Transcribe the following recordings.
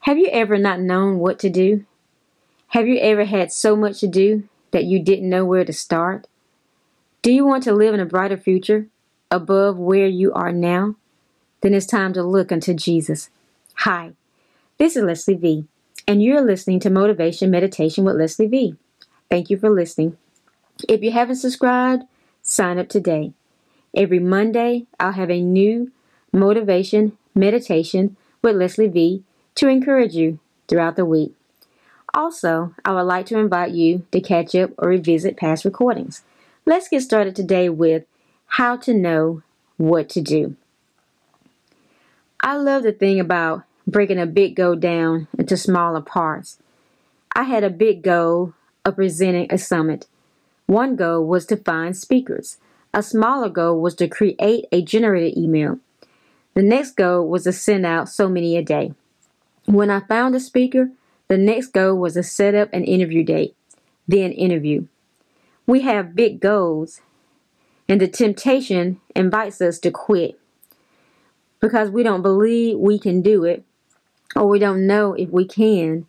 Have you ever not known what to do? Have you ever had so much to do that you didn't know where to start? Do you want to live in a brighter future above where you are now? Then it's time to look unto Jesus. Hi, this is Leslie V, and you're listening to Motivation Meditation with Leslie V. Thank you for listening. If you haven't subscribed, sign up today. Every Monday, I'll have a new motivation meditation with Leslie V to encourage you throughout the week. Also, I would like to invite you to catch up or revisit past recordings. Let's get started today with how to know what to do. I love the thing about breaking a big goal down into smaller parts. I had a big goal of presenting a summit. One goal was to find speakers. A smaller goal was to create a generated email. The next goal was to send out so many a day. When I found a speaker, the next goal was to set up an interview date, then interview. We have big goals, and the temptation invites us to quit because we don't believe we can do it or we don't know if we can.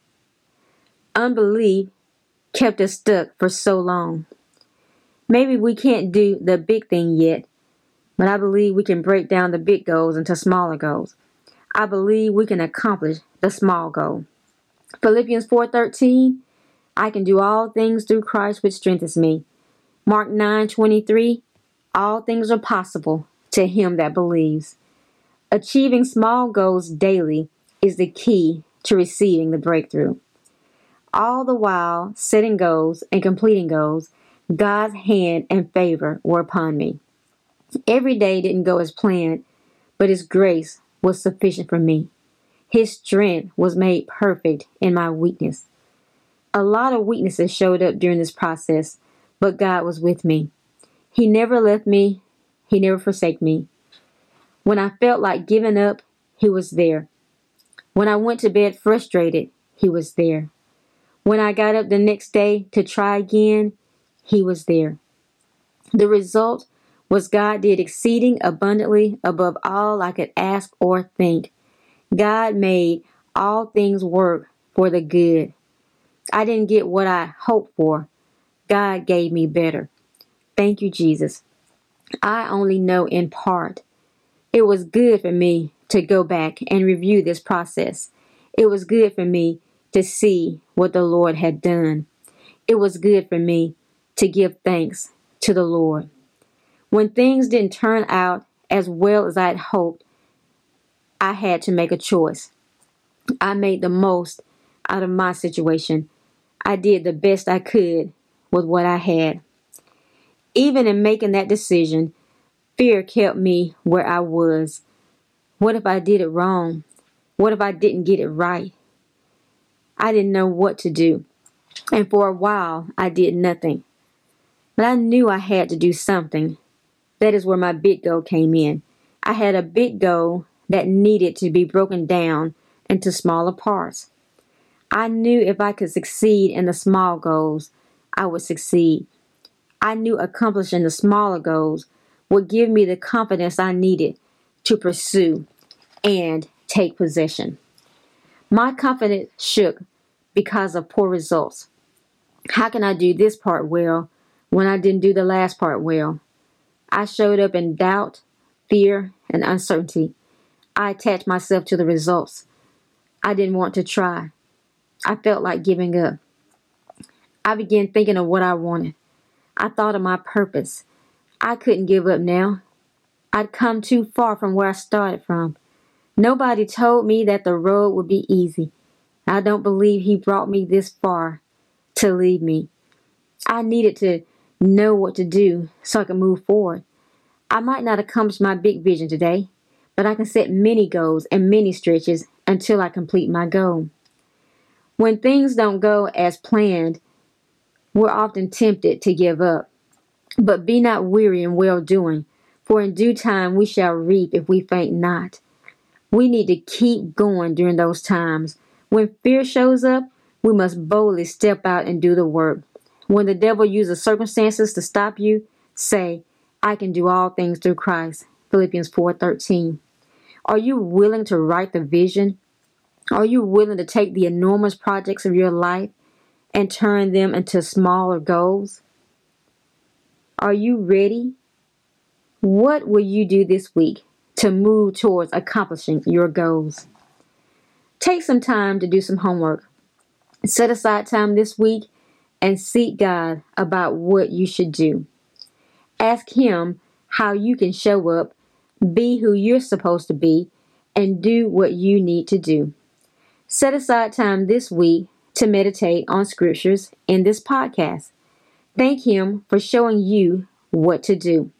Unbelief kept us stuck for so long. Maybe we can't do the big thing yet, but I believe we can break down the big goals into smaller goals. I believe we can accomplish the small goal. Philippians 4:13 I can do all things through Christ which strengthens me. Mark 9:23 All things are possible to him that believes. Achieving small goals daily is the key to receiving the breakthrough. All the while setting goals and completing goals God's hand and favor were upon me. Every day didn't go as planned, but His grace was sufficient for me. His strength was made perfect in my weakness. A lot of weaknesses showed up during this process, but God was with me. He never left me, He never forsake me. When I felt like giving up, He was there. When I went to bed frustrated, He was there. When I got up the next day to try again, he was there. The result was God did exceeding abundantly above all I could ask or think. God made all things work for the good. I didn't get what I hoped for. God gave me better. Thank you, Jesus. I only know in part. It was good for me to go back and review this process. It was good for me to see what the Lord had done. It was good for me to give thanks to the Lord. When things didn't turn out as well as I had hoped, I had to make a choice. I made the most out of my situation. I did the best I could with what I had. Even in making that decision, fear kept me where I was. What if I did it wrong? What if I didn't get it right? I didn't know what to do. And for a while, I did nothing. But I knew I had to do something. That is where my big goal came in. I had a big goal that needed to be broken down into smaller parts. I knew if I could succeed in the small goals, I would succeed. I knew accomplishing the smaller goals would give me the confidence I needed to pursue and take possession. My confidence shook because of poor results. How can I do this part well when I didn't do the last part well. I showed up in doubt, fear, and uncertainty. I attached myself to the results. I didn't want to try. I felt like giving up. I began thinking of what I wanted. I thought of my purpose. I couldn't give up now. I'd come too far from where I started from. Nobody told me that the road would be easy. I don't believe he brought me this far to leave me. I needed to know what to do so I can move forward. I might not accomplish my big vision today, but I can set many goals and many stretches until I complete my goal. When things don't go as planned, we're often tempted to give up. But be not weary in well doing, for in due time we shall reap if we faint not. We need to keep going during those times. When fear shows up, we must boldly step out and do the work. When the devil uses circumstances to stop you, say, I can do all things through Christ. Philippians 4:13. Are you willing to write the vision? Are you willing to take the enormous projects of your life and turn them into smaller goals? Are you ready? What will you do this week to move towards accomplishing your goals? Take some time to do some homework. Set aside time this week and seek God about what you should do. Ask Him how you can show up, be who you're supposed to be, and do what you need to do. Set aside time this week to meditate on scriptures in this podcast. Thank Him for showing you what to do.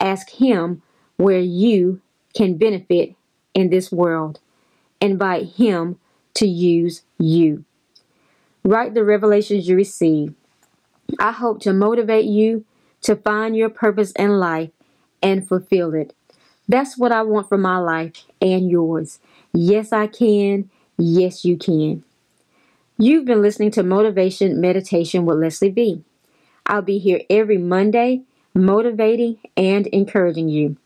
Ask Him where you can benefit in this world. Invite Him to use you. Write the revelations you receive. I hope to motivate you to find your purpose in life and fulfill it. That's what I want for my life and yours. Yes, I can. Yes, you can. You've been listening to Motivation Meditation with Leslie V. I'll be here every Monday, motivating and encouraging you.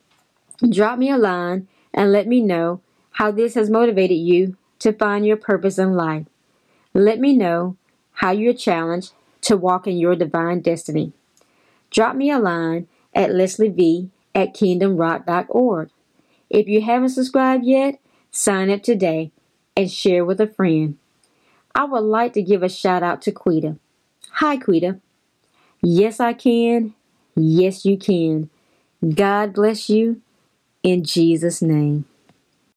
Drop me a line and let me know how this has motivated you to find your purpose in life. Let me know how you're challenged to walk in your divine destiny. Drop me a line at lesliev at kingdomrock.org. If you haven't subscribed yet, sign up today and share with a friend. I would like to give a shout out to Quita. Hi, Quita. Yes, I can. Yes, you can. God bless you in Jesus' name.